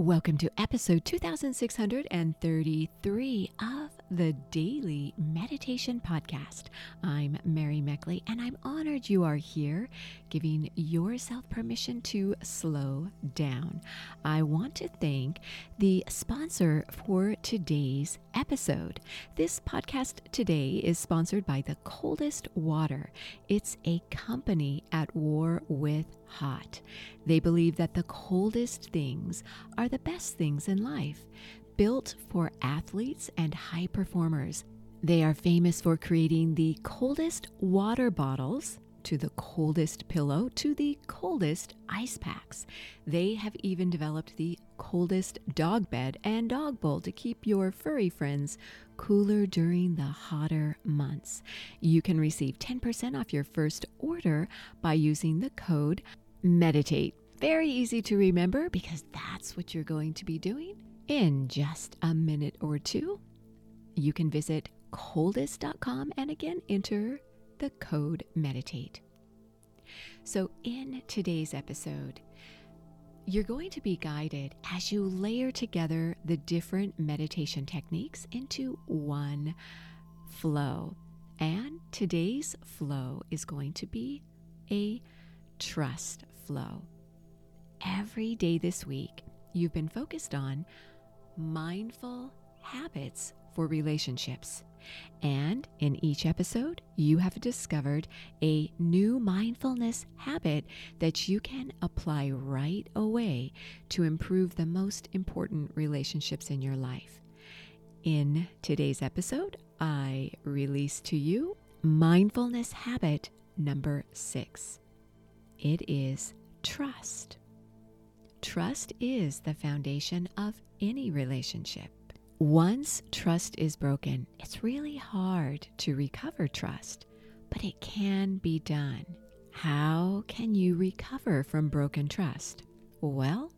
Welcome to episode 2633 of the Daily Meditation Podcast. I'm Mary Meckley, and I'm honored you are here, giving yourself permission to slow down. I want to thank the sponsor for today's episode. This podcast today is sponsored by The Coldest Water. It's a company at war with hot. They believe that the coldest things are the best things in life built for athletes and high performers. They are famous for creating the coldest water bottles to the coldest pillow to the coldest ice packs. They have even developed the coldest dog bed and dog bowl to keep your furry friends cooler during the hotter months. You can receive 10% off your first order by using the code MEDITATE. Very easy to remember because that's what you're going to be doing in just a minute or two. You can visit coldest.com and again enter the code meditate. So, in today's episode, you're going to be guided as you layer together the different meditation techniques into one flow. And today's flow is going to be a trust flow. Every day this week, you've been focused on mindful habits for relationships. And in each episode, you have discovered a new mindfulness habit that you can apply right away to improve the most important relationships in your life. In today's episode, I release to you mindfulness habit number six. It is trust. Trust is the foundation of any relationship. Once trust is broken, it's really hard to recover trust, but it can be done. How can you recover from broken trust? Well,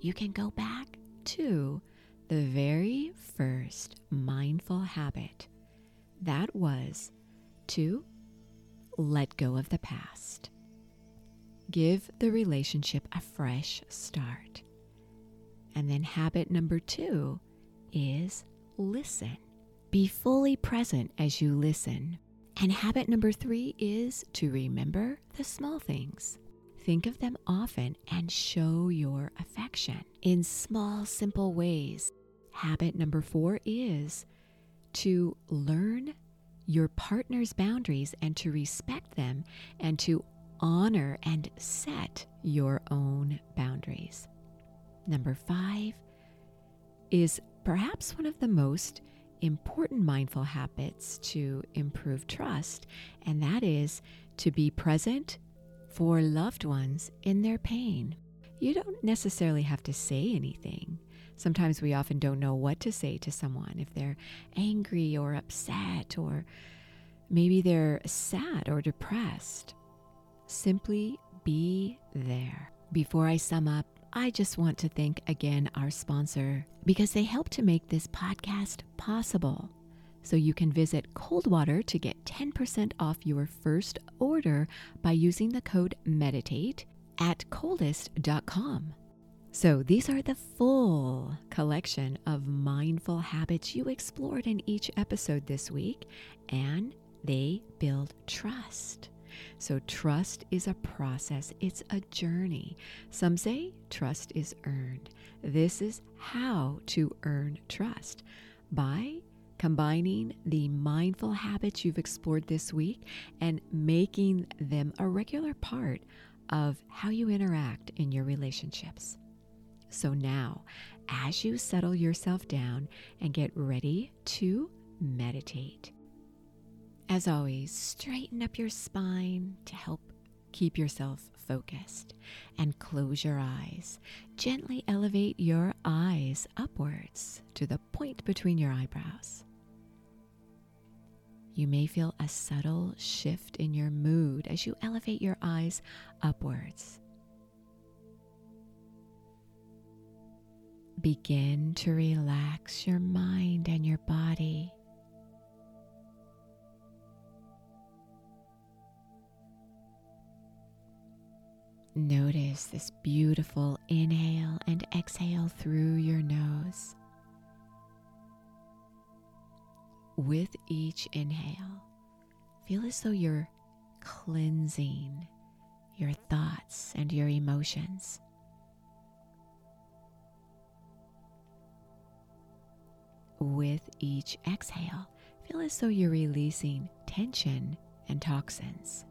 you can go back to the very first mindful habit. That was to let go of the past. Give the relationship a fresh start. And then habit number two is listen. Be fully present as you listen. And habit number three is to remember the small things. Think of them often and show your affection in small, simple ways. Habit number four is to learn your partner's boundaries and to respect them and to honor and set your own boundaries. Number five is perhaps one of the most important mindful habits to improve trust, and that is to be present for loved ones in their pain. You don't necessarily have to say anything. Sometimes we often don't know what to say to someone if they're angry or upset, or maybe they're sad or depressed. Simply be there. Before I sum up, I just want to thank again our sponsor because they help to make this podcast possible. So you can visit Coldwater to get 10% off your first order by using the code MEDITATE at coldest.com. So these are the full collection of mindful habits you explored in each episode this week, and they build trust. So, trust is a process, it's a journey. Some say trust is earned. This is how to earn trust by combining the mindful habits you've explored this week and making them a regular part of how you interact in your relationships. So, now, as you settle yourself down and get ready to meditate, as always, straighten up your spine to help keep yourself focused and close your eyes. Gently elevate your eyes upwards to the point between your eyebrows. You may feel a subtle shift in your mood as you elevate your eyes upwards. Begin to relax your Notice this beautiful inhale and exhale through your nose. With each inhale, feel as though you're cleansing your thoughts and your emotions. With each exhale, feel as though you're releasing tension and toxins.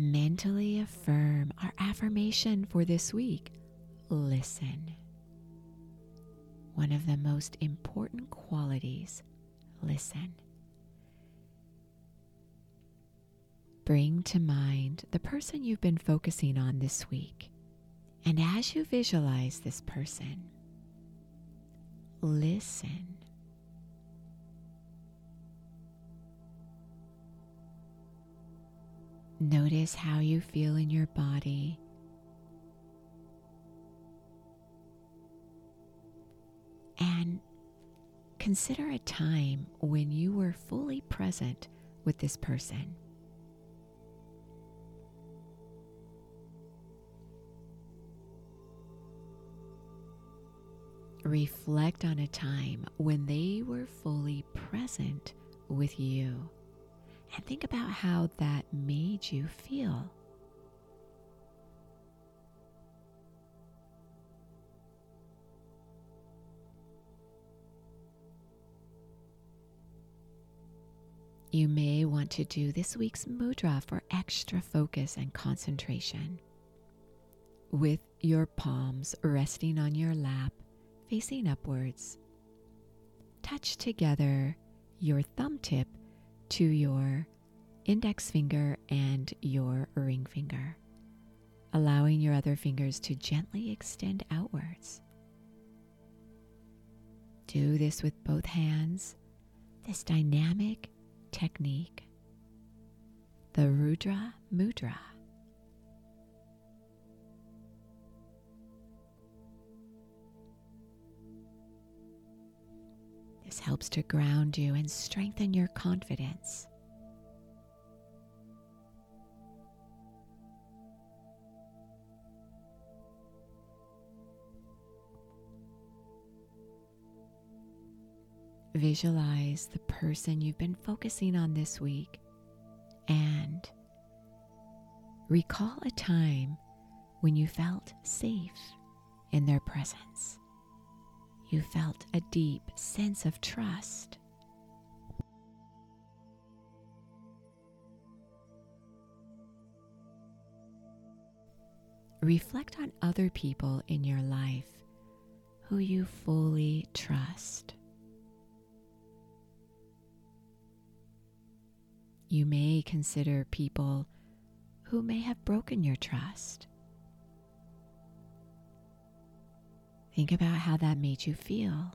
Mentally affirm our affirmation for this week listen. One of the most important qualities listen. Bring to mind the person you've been focusing on this week. And as you visualize this person, listen. Notice how you feel in your body. And consider a time when you were fully present with this person. Reflect on a time when they were fully present with you and think about how that made you feel. You may want to do this week's mudra for extra focus and concentration. With your palms resting on your lap, facing upwards, touch together your thumb tip to your index finger and your ring finger, allowing your other fingers to gently extend outwards. Do this with both hands, this dynamic technique, the Rudra Mudra. This helps to ground you and strengthen your confidence. Visualize the person you've been focusing on this week and recall a time when you felt safe in their presence you felt a deep sense of trust. Reflect on other people in your life who you fully trust. You may consider people who may have broken your trust. Think about how that made you feel.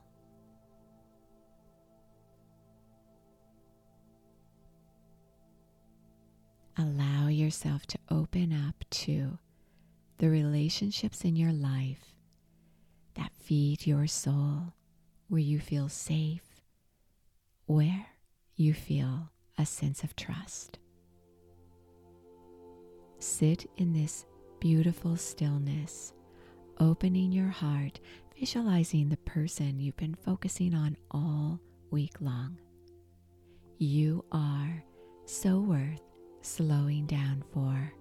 Allow yourself to open up to the relationships in your life that feed your soul, where you feel safe, where you feel a sense of trust. Sit in this beautiful stillness opening your heart, visualizing the person you've been focusing on all week long. You are so worth slowing down for.